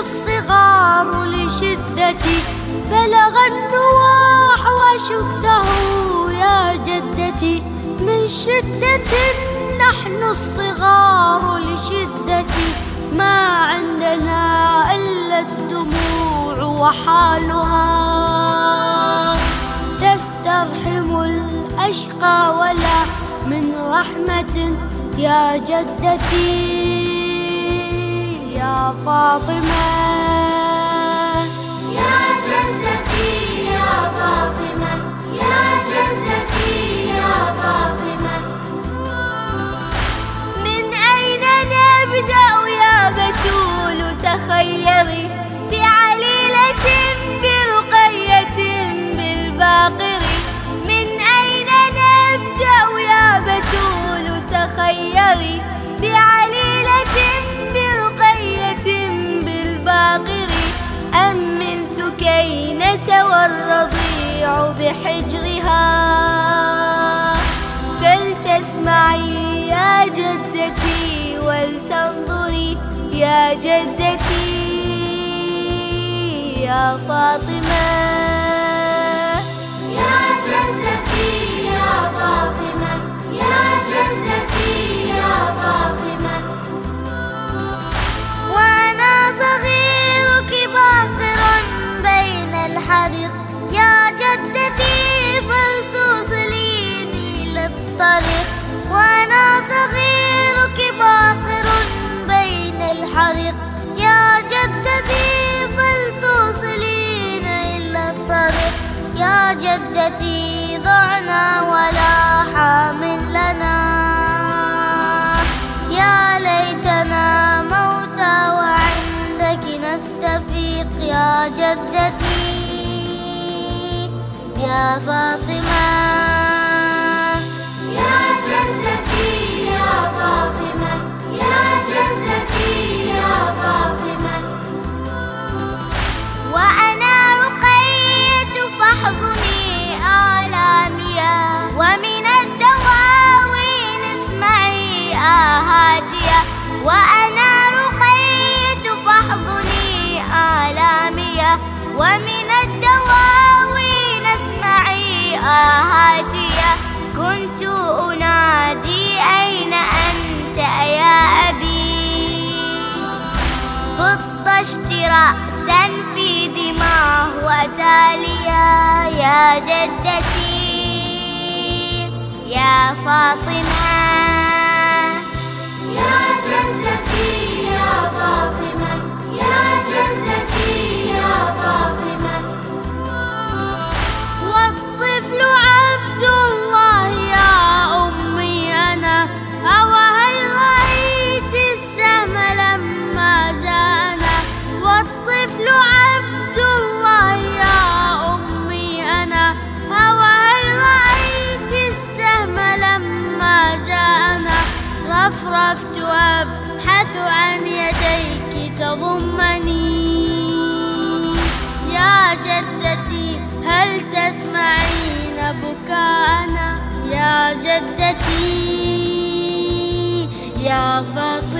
الصغار لشدتي بلغ النواح وشده يا جدتي. من شدة نحن الصغار لشدتي ما عندنا إلا الدموع وحالها. تسترحم الأشقى ولا من رحمة يا جدتي. يا فاطمة سكينة والرضيع بحجرها. فلتسمعي يا جدتي ولتنظري يا جدتي. يا فاطمة. جدتي فلتوصليني للطريق يا جدتي ضعنا ولا حامل لنا. يا ليتنا موتى وعندك نستفيق. يا جدتي يا فاطمة. ومن الدواوين اسمعي آهاتي كنت أنادي أين أنت يا أبي؟ بطشت رأسا في دماه وتاليا يا جدتي يا فاطمة. عبد الله يا أمي. أنا أو هل رأيت السهم لما جاءنا. رفرفت أبحث عن يديك تضمني. يا جدتي هل تسمعين بكاءنا يا جدتي يا فاطمة.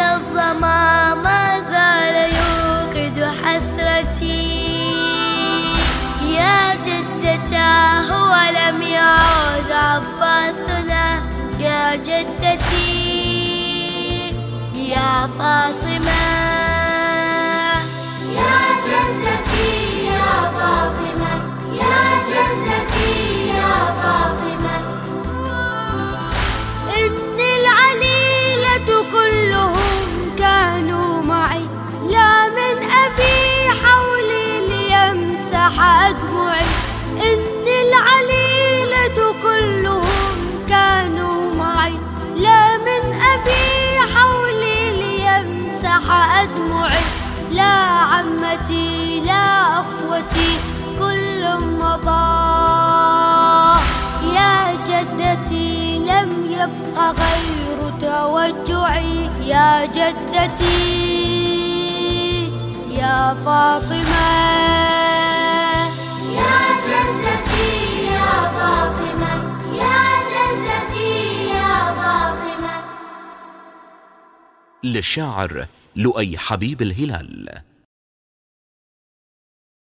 الظمأ ما زال يوقد حسرتي؟ يا جدتاه ولم يعود عباسنا. يا جدتي يا فاطمة. ليمسح أدمعي لا عمتي لا أخوتي كل مضى. يا جدتي لم يبق غير توجعي. يا جدتي يا فاطمة. للشاعر لؤي حبيب الهلال.